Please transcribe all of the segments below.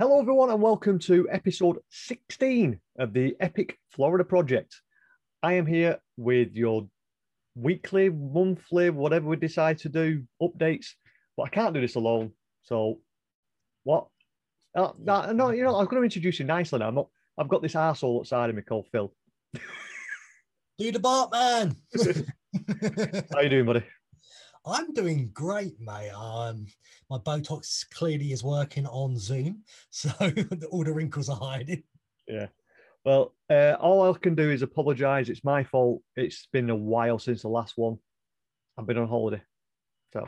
Hello, everyone, and welcome to episode 16 of the Epic Florida Project. I am here with your weekly, monthly, whatever we decide to do updates, but I can't do this alone. So, what? Uh, no, no, you know, I'm going to introduce you nicely now. I'm not, I've got this asshole outside of me called Phil. Do the Bart man. How you doing, buddy? I'm doing great, mate. Um, my Botox clearly is working on Zoom, so all the wrinkles are hiding. Yeah. Well, uh, all I can do is apologise. It's my fault. It's been a while since the last one. I've been on holiday, so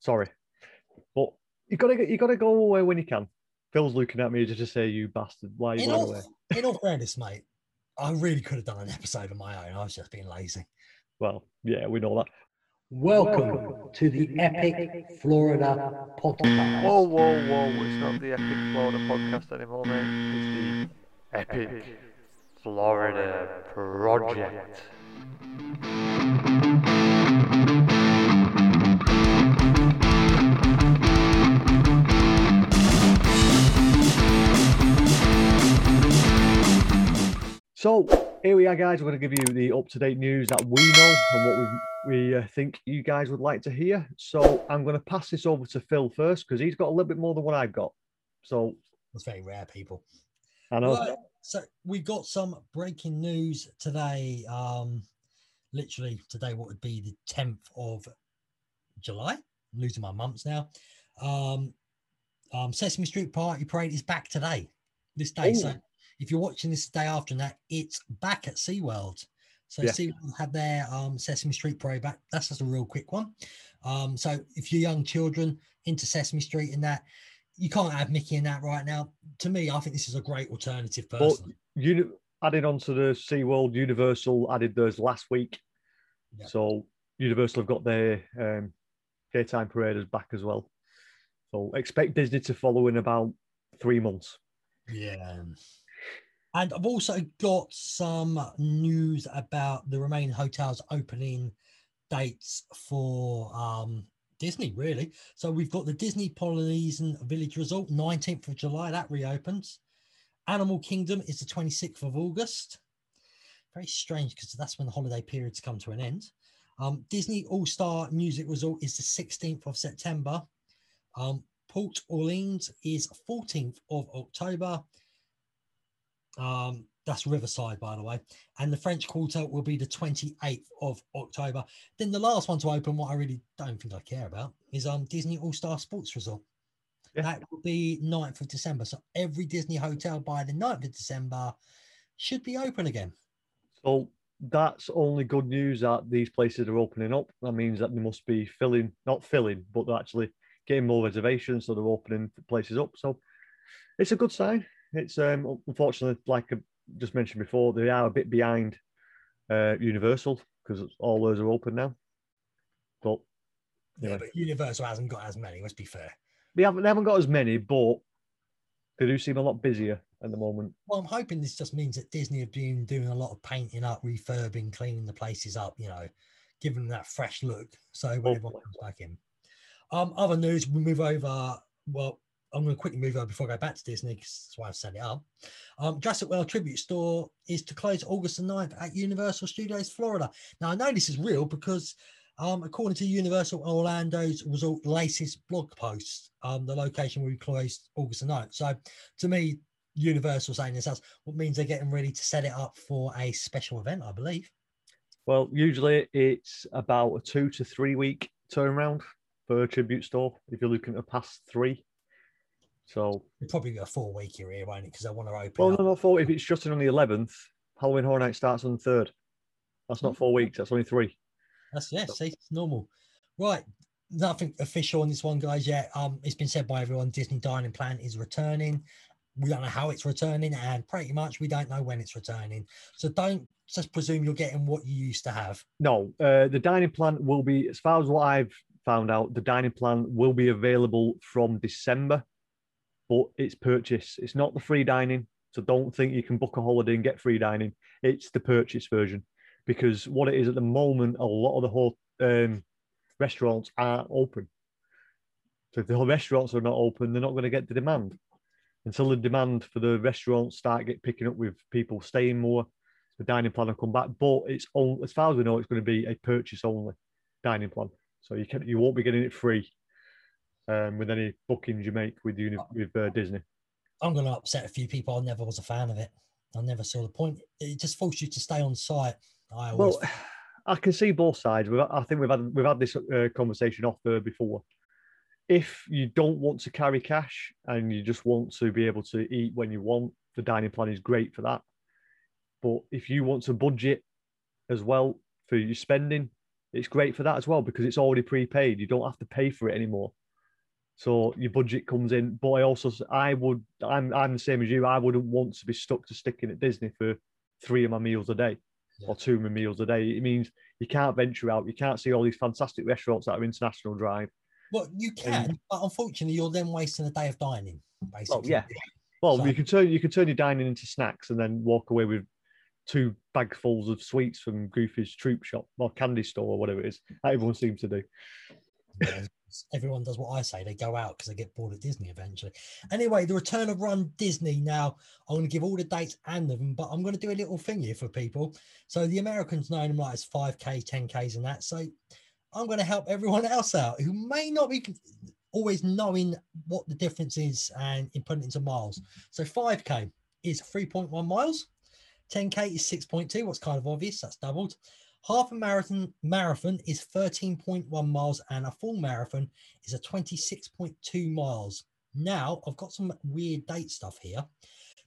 sorry. But you gotta you gotta go away when you can. Phil's looking at me just to say, "You bastard! Why are you In going all, away?" in all fairness, mate, I really could have done an episode of my own. I was just being lazy. Well, yeah, we know that. Welcome to the Epic Florida Podcast. Whoa, whoa, whoa! It's not the Epic Florida podcast anymore, mate. It's the Epic Florida Project. So here we are, guys. We're going to give you the up-to-date news that we know and what we we uh, think you guys would like to hear. So I'm going to pass this over to Phil first because he's got a little bit more than what I've got. So That's very rare, people. I know. Right, so we got some breaking news today. Um, literally today, what would be the 10th of July? I'm losing my months now. Um, um, Sesame Street Party Parade is back today, this day. So Ooh. If you're watching this the day after that, it's back at SeaWorld. So Yeah. SeaWorld have their um, Sesame Street Parade back. That's just a real quick one. Um, so if you're young children into Sesame Street and that, you can't have Mickey in that right now. To me, I think this is a great alternative But personally. uni- added onto the SeaWorld, Universal added those last week. Yeah. So Universal have got their um, daytime paraders back as well. So expect Disney to follow in about three months. Yeah. And I've also got some news about the remaining hotels opening dates for um, Disney, really. So we've got the Disney Polynesian Village Resort, 19th of July, that reopens. Animal Kingdom is the 26th of August. Very strange because that's when the holiday periods come to an end. Um, Disney All Star Music Resort is the 16th of September. Um, Port Orleans is 14th of October. Um, that's Riverside, by the way. And the French Quarter will be the 28th of October. Then the last one to open, what I really don't think I care about, is um Disney All Star Sports Resort. Yeah. That will be 9th of December. So every Disney hotel by the 9th of December should be open again. So that's only good news that these places are opening up. That means that they must be filling, not filling, but they're actually getting more reservations. So they're opening places up. So it's a good sign. It's um, unfortunately, like I just mentioned before, they are a bit behind uh, Universal because all those are open now. But Yeah, but Universal hasn't got as many, let's be fair. they haven't, they haven't got as many, but they do seem a lot busier at the moment. Well, I'm hoping this just means that Disney have been doing a lot of painting up, refurbing, cleaning the places up, you know, giving them that fresh look. So when everyone comes back in. Um, other news, we move over. Well, I'm going to quickly move over before I go back to Disney because that's why I've set it up. Um, Jurassic World Tribute Store is to close August the 9th at Universal Studios Florida. Now, I know this is real because, um, according to Universal Orlando's latest blog post, um, the location will be closed August the 9th. So, to me, Universal saying this what means they're getting ready to set it up for a special event, I believe. Well, usually it's about a two to three week turnaround for a tribute store if you're looking at past three. So, It'll probably be a four week here, won't it? Because I want to open. well, up. no, no, four. If it's just on the 11th, Halloween Horror Night starts on the 3rd. That's not four weeks, that's only three. That's yeah, see, it's normal. Right. Nothing official on this one, guys, yet. Um, it's been said by everyone Disney Dining Plan is returning. We don't know how it's returning, and pretty much we don't know when it's returning. So don't just presume you're getting what you used to have. No, uh, the dining plan will be, as far as what I've found out, the dining plan will be available from December, but it's purchase. It's not the free dining. So don't think you can book a holiday and get free dining. It's the purchase version because what it is at the moment, a lot of the whole um, restaurants aren't open. So if the restaurants are not open, they're not going to get the demand. until the demand for the restaurants start get picking up with people staying more, the dining plan will come back. But it's all as far as we know, it's going to be a purchase only dining plan. So you can you won't be getting it free um, with any bookings you make with uni- with uh, Disney. I'm going to upset a few people. I never was a fan of it. I never saw the point. It just forced you to stay on site. I always Well, I can see both sides. I think we've had we've had this uh, conversation off there before. If you don't want to carry cash and you just want to be able to eat when you want, the dining plan is great for that. But if you want to budget as well for your spending, it's great for that as well because it's already prepaid. You don't have to pay for it anymore. So your budget comes in. But I also I would I'm I'm the same as you. I wouldn't want to be stuck to sticking at Disney for three of my meals a day Yeah. or two of my meals a day. It means you can't venture out. You can't see all these fantastic restaurants that are international drive. well, you can, but unfortunately, you're then wasting a day of dining. Basically, yeah. Well, So- you can turn you can turn your dining into snacks and then walk away with two bagfuls of sweets from Goofy's Troop Shop or candy store or whatever it is. That everyone seems to do. Yeah, everyone does what I say. They go out because they get bored at Disney eventually. Anyway, the return of Run Disney. Now, I'm going to give all the dates and them, but I'm going to do a little thing here for people. So the Americans know them like as 5K, 10Ks, and that. So I'm going to help everyone else out who may not be always knowing what the difference is and in putting it into miles. So 5K is 3.1 miles. 10K is 6.2. What's kind of obvious? That's doubled. Half a marathon marathon is 13.1 miles, and a full marathon is a 26.2 miles. Now, I've got some weird date stuff here.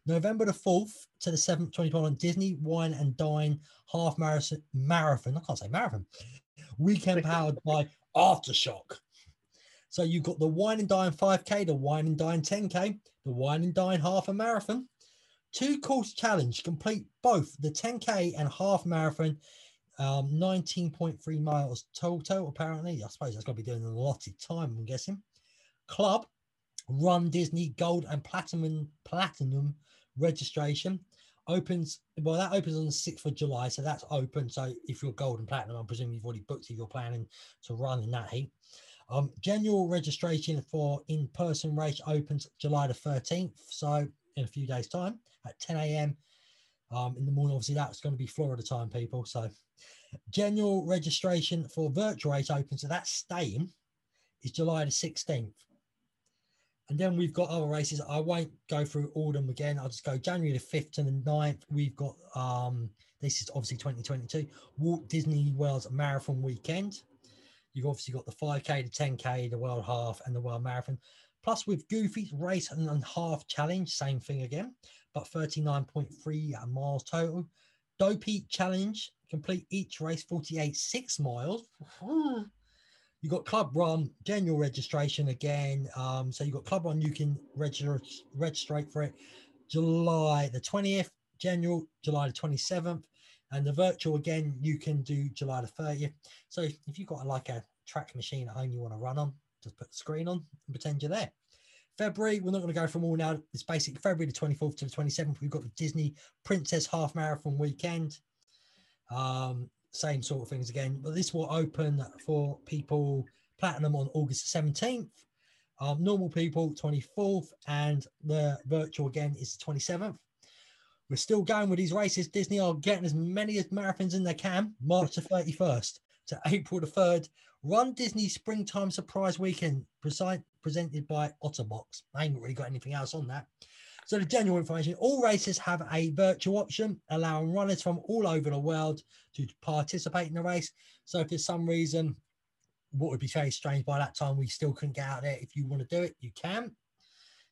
November the 4th to the 7th, 2021, on Disney Wine and Dine half marathon. Marathon. I can't say marathon. Weekend powered by Aftershock. So you've got the Wine and Dine 5K, the Wine and Dine 10K, the Wine and Dine half a marathon. Two course challenge. Complete both the 10K and half marathon um 19.3 miles total apparently. I suppose that's going to be doing a lot of time i'm guessing. Club run disney gold and platinum platinum registration. Opens well that opens on the 6th of july so that's open. So if you're gold and platinum i'm presuming you've already booked if you're planning to run in that heat. Um general registration for in-person race opens july the 13th so in a few days time at 10 a.m um, in the morning obviously that's going to be florida time people so General registration for virtual race open, so that's staying, is July the 16th. And then we've got other races. I won't go through all of them again. I'll just go January the 5th and the 9th. We've got um this is obviously 2022 Walt Disney World's Marathon Weekend. You've obviously got the 5K, the 10K, the World Half, and the World Marathon. Plus, with Goofy's Race and, Half Challenge, same thing again, but 39.3 miles total. Dopey Challenge, complete each race 48 six miles. You got Club Run, general registration again. Um, so you got Club Run, you can register register for it July the 20th, general July the 27th, and the virtual again, you can do July the 30th. So if you've got like a track machine at home you want to run on, just put the screen on and pretend you're there. February, we're not going to go from all now. It's basically February the 24th to the 27th. We've got the Disney Princess Half Marathon weekend. Um, same sort of things again, but this will open for people platinum on August 17th. Um, normal people 24th, and the virtual again is 27th. We're still going with these races. Disney are getting as many as marathons in they can. March the 31st to April the 3rd. Run Disney Springtime Surprise Weekend, presi- presented by Otterbox. I ain't really got anything else on that. So the general information, all races have a virtual option, allowing runners from all over the world to participate in the race. So if there's some reason, what would be very strange by that time, we still couldn't get out there. If you want to do it, you can.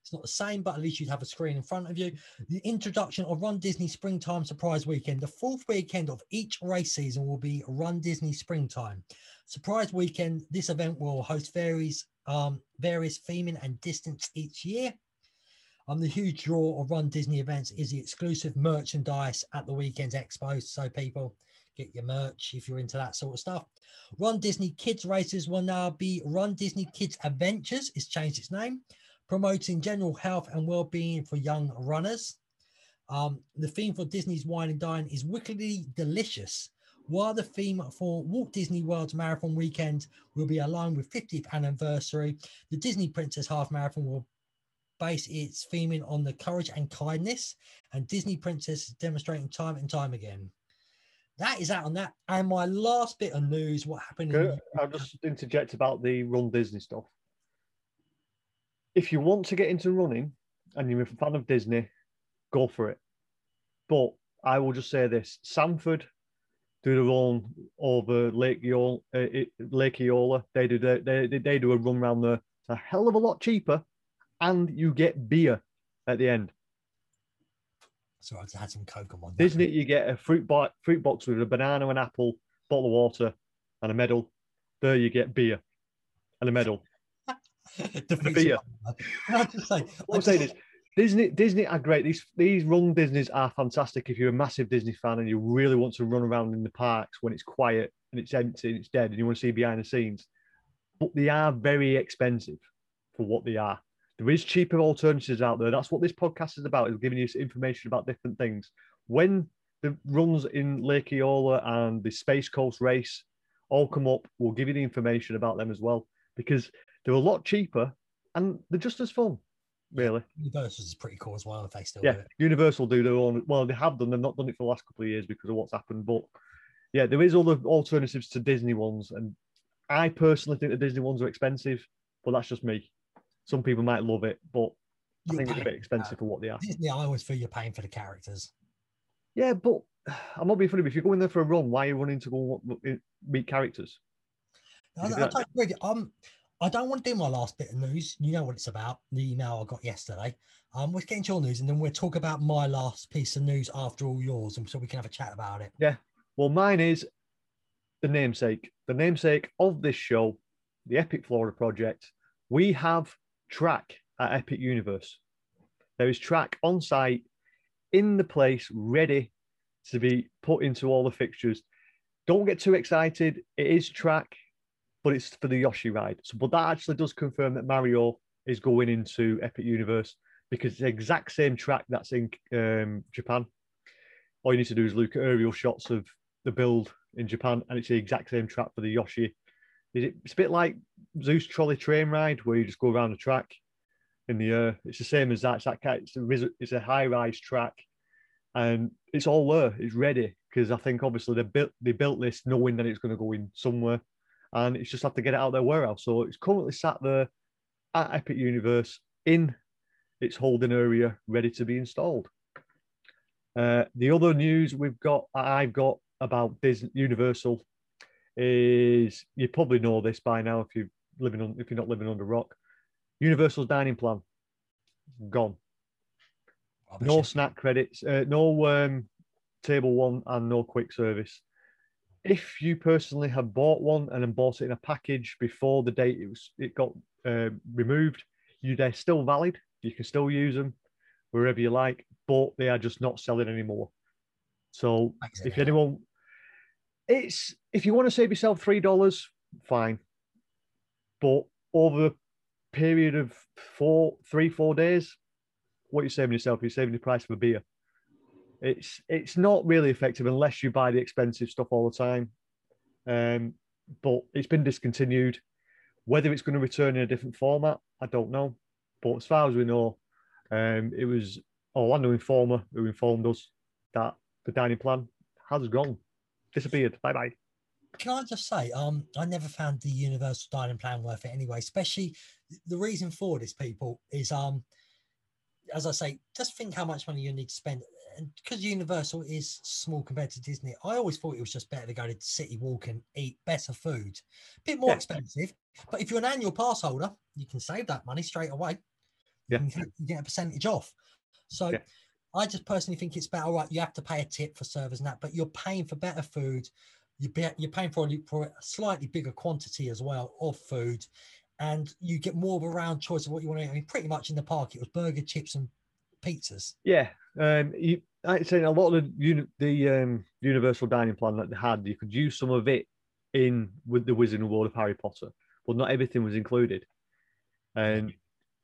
It's not the same, but at least you'd have a screen in front of you. The introduction of Run Disney Springtime Surprise Weekend. The fourth weekend of each race season will be Run Disney Springtime. Surprise Weekend. This event will host various um, various theming and distance each year. Um, the huge draw of Run Disney events is the exclusive merchandise at the weekend's expo. So people get your merch if you're into that sort of stuff. Run Disney Kids races will now be Run Disney Kids Adventures. It's changed its name, promoting general health and well-being for young runners. Um, the theme for Disney's Wine and Dine is wickedly delicious. While the theme for Walt Disney World's Marathon Weekend will be aligned with 50th anniversary, the Disney Princess Half Marathon will base its theming on the courage and kindness, and Disney princesses demonstrating time and time again. That is out on that. And my last bit of news: what happened? I'll just interject about the Run Disney stuff. If you want to get into running and you're a fan of Disney, go for it. But I will just say this: Sanford do the run over Lake Eola. Uh, Lake Eola. They do they they do a run round there. It's a hell of a lot cheaper, and you get beer at the end. So I just had some coke on one. Disney, you get a fruit box, fruit box with a banana, an apple, bottle of water, and a medal. There, you get beer and a medal. Defeats beer. it. Can I just say, What I I'm saying is, Disney, Disney are great. These these run Disneys are fantastic. If you're a massive Disney fan and you really want to run around in the parks when it's quiet and it's empty and it's dead, and you want to see behind the scenes, but they are very expensive for what they are. There is cheaper alternatives out there. That's what this podcast is about: is giving you information about different things. When the runs in Lake Eola and the Space Coast race all come up, we'll give you the information about them as well because they're a lot cheaper and they're just as fun, really. Universal is pretty cool as well if they still Yeah, do it. Universal do their own. Well, they have done. They've not done it for the last couple of years because of what's happened. But yeah, there is other alternatives to Disney ones, and I personally think the Disney ones are expensive, but that's just me. Some people might love it, but I You're think it's a bit expensive for what they are. Disney, I always feel you're paying for the characters. Yeah, but I'm not being funny. But if you're going there for a run, why are you running to go meet characters? I, I don't really, um, I don't want to do my last bit of news. You know what it's about. The email I got yesterday. Um, we're getting to your news, and then we'll talk about my last piece of news after all yours, and so we can have a chat about it. Yeah. Well, mine is the namesake, the namesake of this show, the Epic Florida Project. We have track at Epic Universe. There is track on site in the place, ready to be put into all the fixtures. Don't get too excited. It is track, but it's for the Yoshi ride. So, but that actually does confirm that Mario is going into Epic Universe because it's the exact same track that's in um, Japan. All you need to do is look at aerial shots of the build in Japan, and it's the exact same track for the Yoshi. Is it- It's a bit like Seuss Trolley Train Ride, where you just go around the track in the air. It's the same as that. It's that it's a, it's a high rise track, and it's all there. It's ready because I think obviously they built they built this knowing that it's going to go in somewhere, and it's just have to get it out of their warehouse. So it's currently sat there at Epic Universe in its holding area, ready to be installed. Uh, the other news we've got, I've got about Disney Universal, is you probably know this by now if you're living on if you're not living under rock. Universal's dining plan gone. Rubbish, No snack credits, uh, no um, table one, and no quick service. If you personally have bought one and then bought it in a package before the date it was it got uh, removed, you they're still valid. You can still use them wherever you like, but they are just not selling anymore. So if anyone, it's if you want to save yourself three dollars, fine. But over a period of four, three, four days, what you're saving yourself, you're saving the price of a beer. It's it's not really effective unless you buy the expensive stuff all the time. Um, but it's been discontinued. Whether it's going to return in a different format, I don't know. But as far as we know, um, it was Orlando Informer who informed us that the dining plan has gone, disappeared. Bye bye. Can I just say, um, I never found the universal dining plan worth it anyway. Especially the reason for this, people, is um, as I say, just think how much money you need to spend. And because Universal is small compared to Disney, I always thought it was just better to go to City Walk and eat better food. A bit more Yeah. expensive, but if you're an annual pass holder, you can save that money straight away. You Yeah. can get- you get a percentage off. So Yeah. I just personally think it's better. Right, you have to pay a tip for servers and that, but you're paying for better food. You be, you're paying for a, for a slightly bigger quantity as well of food, and you get more of a round choice of what you want to eat. I mean, pretty much in the park, it was burger, chips, and pizzas. Yeah, um, you, I'd say a lot of the the um, universal dining plan that they had, you could use some of it in with the Wizarding World of Harry Potter, but not everything was included. And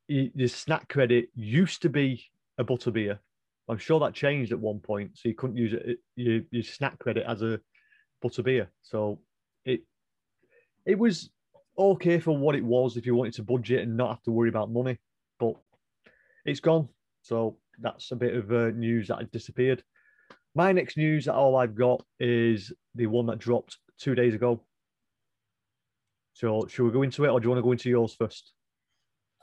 your snack credit used to be a butterbeer. I'm sure that changed at one point, so you couldn't use it your, your snack credit as a butterbeer. So it it was okay for what it was if you wanted to budget and not have to worry about money, but it's gone. So that's a bit of uh, news that had disappeared. My next news that all I've got is the one that dropped two days ago. So should we go into it, or do you want to go into yours first?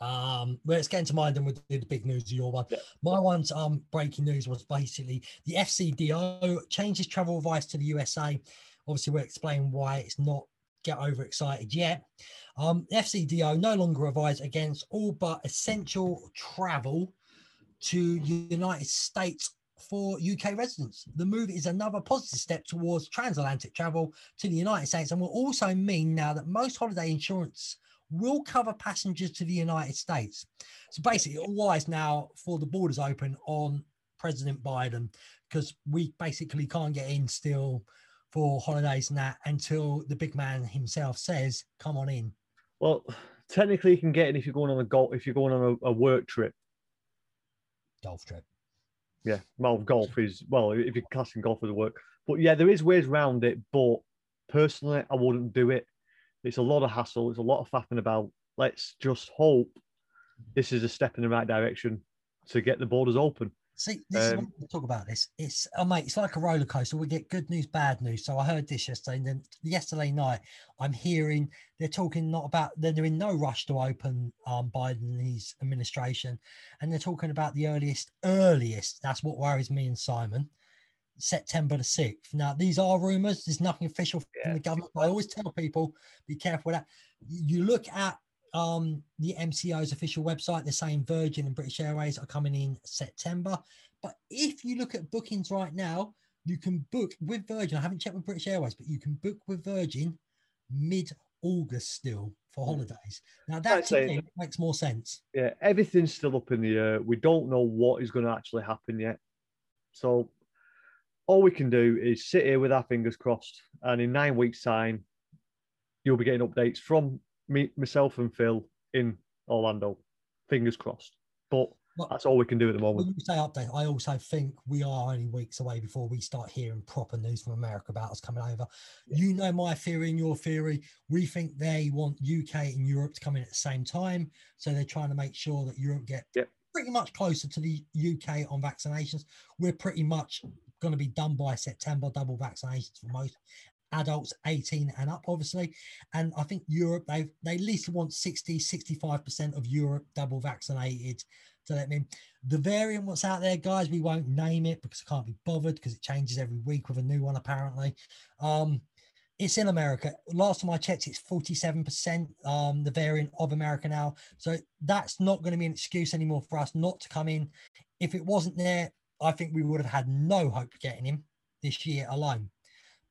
Um, well, let's get into mine then with the big news of your one. Yeah. My one's um breaking news was basically the FCDO changes travel advice to the USA. Obviously, we'll explain why it's not get overexcited yet. Um, FCDO no longer advise against all but essential travel to the United States for UK residents. The move is another positive step towards transatlantic travel to the United States and will also mean now that most holiday insurance will cover passengers to the United States. So basically, all eyes now for the borders open on President Biden because we basically can't get in still for holidays and that until the big man himself says, "Come on in." Well, technically, you can get in if you're going on a golf if you're going on a, a work trip. Golf trip. Yeah, well, golf is well if you're classing golf as a work, but yeah, there is ways around it. But personally, I wouldn't do it it's a lot of hassle. It's a lot of faffing about. Let's just hope this is a step in the right direction to get the borders open. See, this um, is talk about this. It's oh mate, it's like a roller coaster. We get good news, bad news. So I heard this yesterday, and then yesterday night, I'm hearing they're talking not about Then they're in no rush to open um, Biden and his administration, and they're talking about the earliest, earliest. That's what worries me and Simon. September the 6th. Now, these are rumors, there's nothing official from yeah. the government. I always tell people be careful with that. You look at um, the MCO's official website, they're saying Virgin and British Airways are coming in September. But if you look at bookings right now, you can book with Virgin. I haven't checked with British Airways, but you can book with Virgin mid August still for hmm. holidays. Now that makes more sense. Yeah, everything's still up in the air. We don't know what is going to actually happen yet. So all we can do is sit here with our fingers crossed, and in nine weeks' time, you'll be getting updates from me, myself, and Phil in Orlando. Fingers crossed. But well, that's all we can do at the moment. Say update, I also think we are only weeks away before we start hearing proper news from America about us coming over. Yeah. You know my theory and your theory. We think they want UK and Europe to come in at the same time, so they're trying to make sure that Europe get pretty much closer to the UK on vaccinations. We're pretty much going to be done by September, double vaccinations for most adults 18 and up, obviously. And I think Europe, they they at least want 60, 65% of Europe double vaccinated to let me. The variant what's out there, guys, we won't name it because I can't be bothered because it changes every week with a new one, apparently. Um, it's in America. Last time I checked, it's 47%, um, the variant of America now. So that's not going to be an excuse anymore for us not to come in. If it wasn't there, I think we would have had no hope getting him this year alone.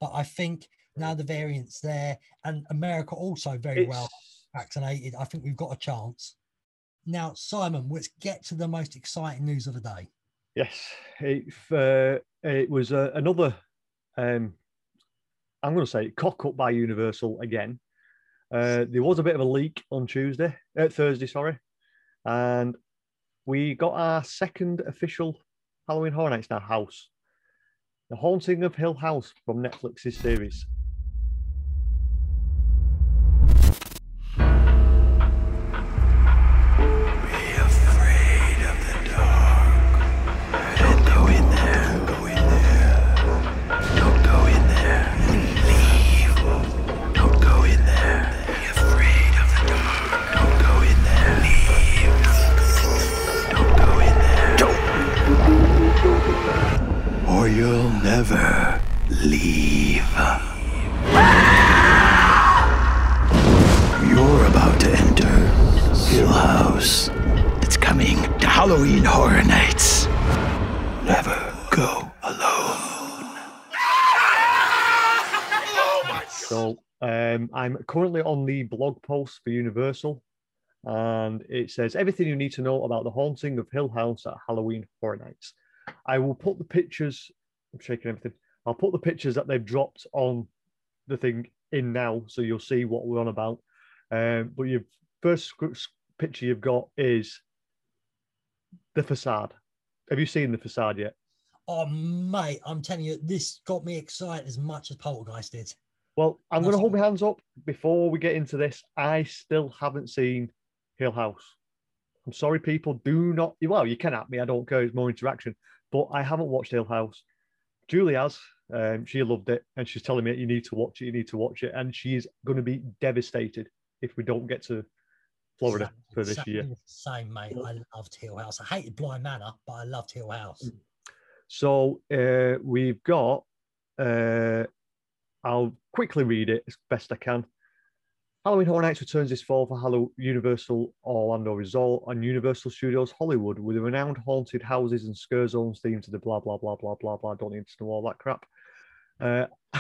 But I think now the variants there and America also very it's... well vaccinated, I think we've got a chance. Now, Simon, let's get to the most exciting news of the day. Yes, it, uh, it was uh, another, um, I'm going to say, cock up by Universal again. Uh, there was a bit of a leak on Tuesday, uh, Thursday, sorry, and we got our second official Halloween Horror Nights now House. The Haunting of Hill House from Netflix's series. Never leave. You're about to enter Hill House. It's coming to Halloween Horror Nights. Never go alone. So um, I'm currently on the blog post for Universal, and it says everything you need to know about the haunting of Hill House at Halloween Horror Nights. I will put the pictures I'm shaking everything. I'll put the pictures that they've dropped on the thing in now, so you'll see what we're on about. Um, but your first picture you've got is the facade. Have you seen the facade yet? Oh, mate, I'm telling you, this got me excited as much as Poltergeist did. Well, I'm going to hold my hands up before we get into this. I still haven't seen Hill House. I'm sorry, people. Do not. Well, you can at me. I don't care. It's more interaction. But I haven't watched Hill House. Julie has. Um, she loved it, and she's telling me you need to watch it. You need to watch it, and she's going to be devastated if we don't get to Florida Same- for this same- year. Same, mate. I loved Hill House. I hated Bly Manor, but I loved Hill House. So uh, we've got. Uh, I'll quickly read it as best I can. Halloween Horror Nights returns this fall for Universal Orlando Resort and Universal Studios Hollywood with the renowned haunted houses and scare zones themed to the blah blah blah blah blah blah. Don't need to know all that crap. Uh,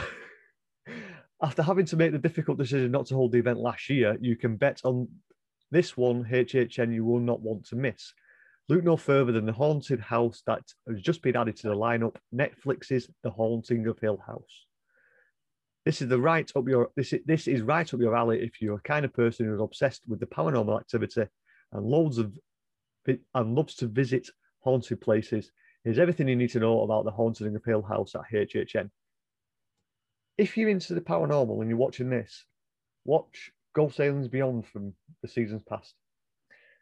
after having to make the difficult decision not to hold the event last year, you can bet on this one HHN you will not want to miss. Look no further than the haunted house that has just been added to the lineup Netflix's The Haunting of Hill House. This is the right up your this is, this is right up your alley if you're a kind of person who's obsessed with the paranormal activity and loads of and loves to visit haunted places. Here's everything you need to know about the haunting of Hill House at HHN. If you're into the paranormal and you're watching this, watch Ghost Aliens Beyond from the seasons past.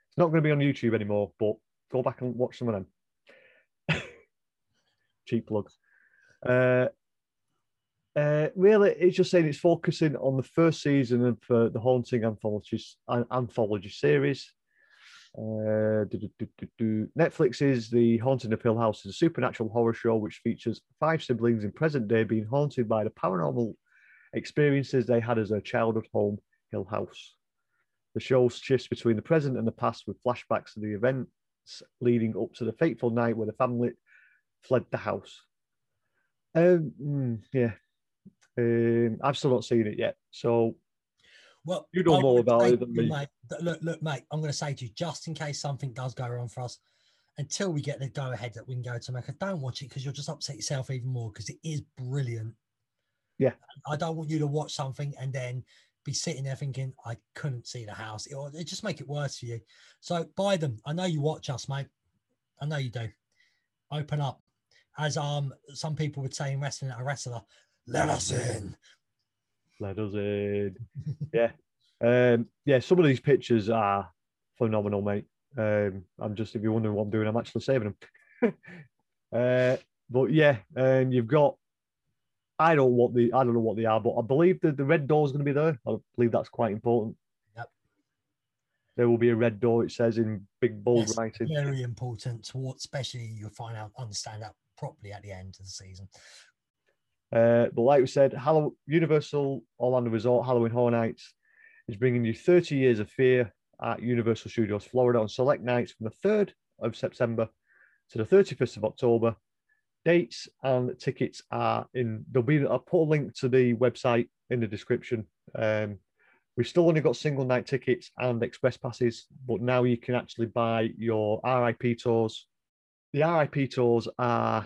It's not going to be on YouTube anymore, but go back and watch some of them. Cheap plugs. Uh, uh, really, it's just saying it's focusing on the first season of uh, the Haunting anthology an- anthology series. Uh. Netflix is The Haunting of Hill House, is a supernatural horror show which features five siblings in present day being haunted by the paranormal experiences they had as their childhood home, Hill House. The show shifts between the present and the past with flashbacks to the events leading up to the fateful night where the family fled the house. Um, mm, yeah, um, I've still not seen it yet, so Well, You know more about say it than me. Mate, look, look, mate. I'm going to say to you, just in case something does go wrong for us, until we get the go ahead that we can go to Mecca, don't watch it because you'll just upset yourself even more because it is brilliant. Yeah. I don't want you to watch something and then be sitting there thinking I couldn't see the house. It, it just make it worse for you. So buy them. I know you watch us, mate. I know you do. Open up, as um some people would say in wrestling a wrestler. Let us in. let us in. yeah, um, yeah. Some of these pictures are phenomenal, mate. Um, I'm just if you're wondering what I'm doing, I'm actually saving them. uh, but yeah, um, you've got. I don't what the I don't know what they are, but I believe that the red door is going to be there. I believe that's quite important. Yep. There will be a red door. It says in big bold Yes, writing. very important to what especially you'll find out understand that properly at the end of the season Uh, but like we said, Hallow- Universal Orlando Resort Halloween Horror Nights is bringing you 30 years of fear at Universal Studios Florida on select nights from the 3rd of September to the 31st of October. Dates and tickets are in. There'll be. I'll put a link to the website in the description. Um, we've still only got single night tickets and express passes, but now you can actually buy your RIP tours. The RIP tours are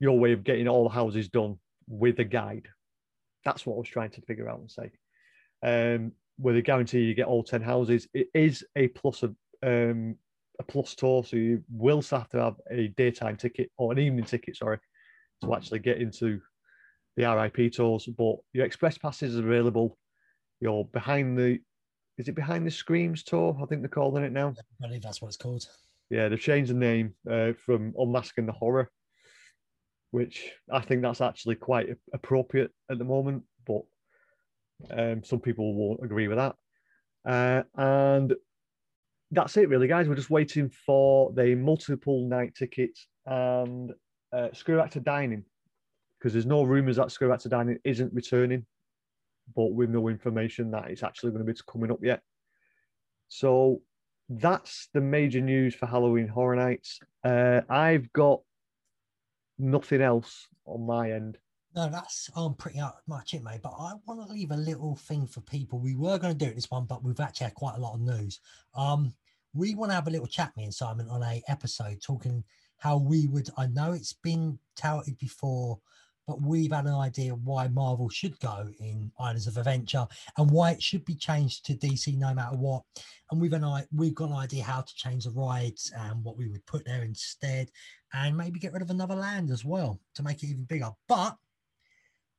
your way of getting all the houses done with a guide. That's what I was trying to figure out and say. Um, with a guarantee you get all 10 houses. It is a plus of um, a plus tour, so you will have to have a daytime ticket or an evening ticket, sorry, to actually get into the RIP tours. But your express passes are available. You're behind the is it behind the screams tour? I think they're calling it now. i believe that's what it's called Yeah, they've changed the name uh, from Unmasking the Horror, which I think that's actually quite appropriate at the moment, but um, some people won't agree with that. Uh, and that's it, really, guys. We're just waiting for the multiple night tickets and uh, Scareactor Dining because there's no rumours that Scareactor Dining isn't returning, but with no information that it's actually going to be coming up yet. So that's the major news for Halloween Horror Nights. Uh, I've got nothing else on my end. no that's pretty out- much it mate but i want to leave a little thing for people we were going to do it this one but we've actually had quite a lot of news um we want to have a little chat me and simon on a episode talking how we would i know it's been touted before but we've had an idea why marvel should go in islands of adventure and why it should be changed to dc no matter what and we've an i we've got an idea how to change the rides and what we would put there instead and maybe get rid of another land as well to make it even bigger but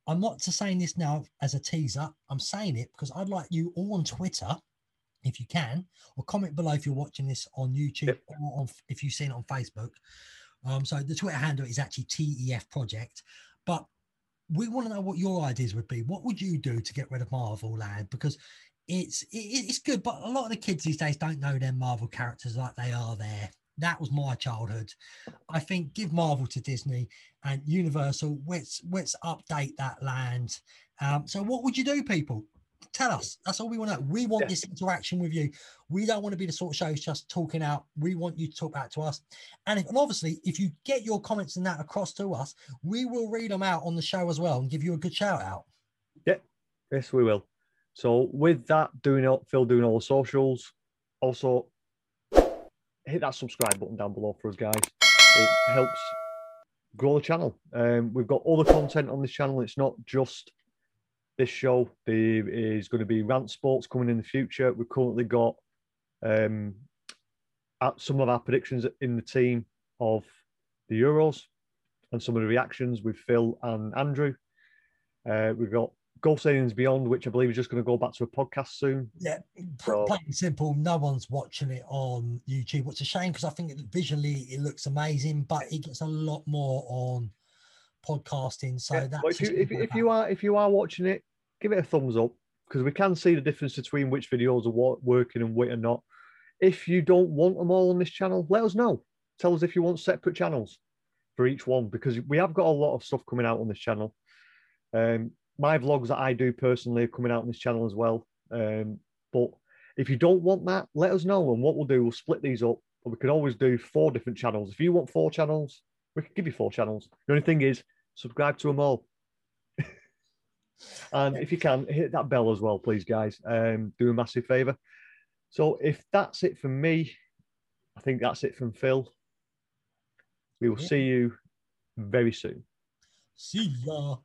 I'm not saying this now as a teaser. I'm saying it because I'd like you all on Twitter if you can, or comment below if you're watching this on YouTube Yep. or on, if you've seen it on Facebook. Um, so the Twitter handle is actually TEF Project, but we want to know what your ideas would be. What would you do to get rid of Marvel Land? Because it's it, it's good, but a lot of the kids these days don't know their Marvel characters like they are there. That was my childhood. I think give Marvel to Disney and Universal. Let's let's update that land. Um, so what would you do, people? Tell us. That's all we want to know. We want Yeah. this interaction with you. We don't want to be the sort of show who's just talking out. We want you to talk back to us. And, if, and obviously, if you get your comments and that across to us, we will read them out on the show as well and give you a good shout out. Yeah, yes, we will. So with that, doing all, Phil doing all the socials, also hit that subscribe button down below for us, guys. It helps grow the channel. Um, we've got all the content on this channel. It's not just this show. There is going to be rant sports coming in the future. We've currently got um, at some of our predictions in the team of the Euros and some of the reactions with Phil and Andrew. Uh, we've got Goal Stadiums Beyond, which I believe is just going to go back to a podcast soon. Yeah, So- plain and simple. No one's watching it on YouTube, which is a shame because I think it, visually it looks amazing, but it gets a lot more on podcasting. So Yeah, that's if you if, if you are if you are watching it, give it a thumbs up because we can see the difference between which videos are wo- working and which are not. If you don't want them all on this channel, let us know. Tell us if you want separate channels for each one because we have got a lot of stuff coming out on this channel. Um, my vlogs that I do personally are coming out on this channel as well. Um, but if you don't want that, let us know. And what we'll do, we'll split these up. But we can always do four different channels. If you want four channels, we can give you four channels. The only thing is, subscribe to them all. And if you can, hit that bell as well, please, guys. Um, do a massive favor. So if that's it from me, I think that's it from Phil. We will Yeah. see you very soon. See ya.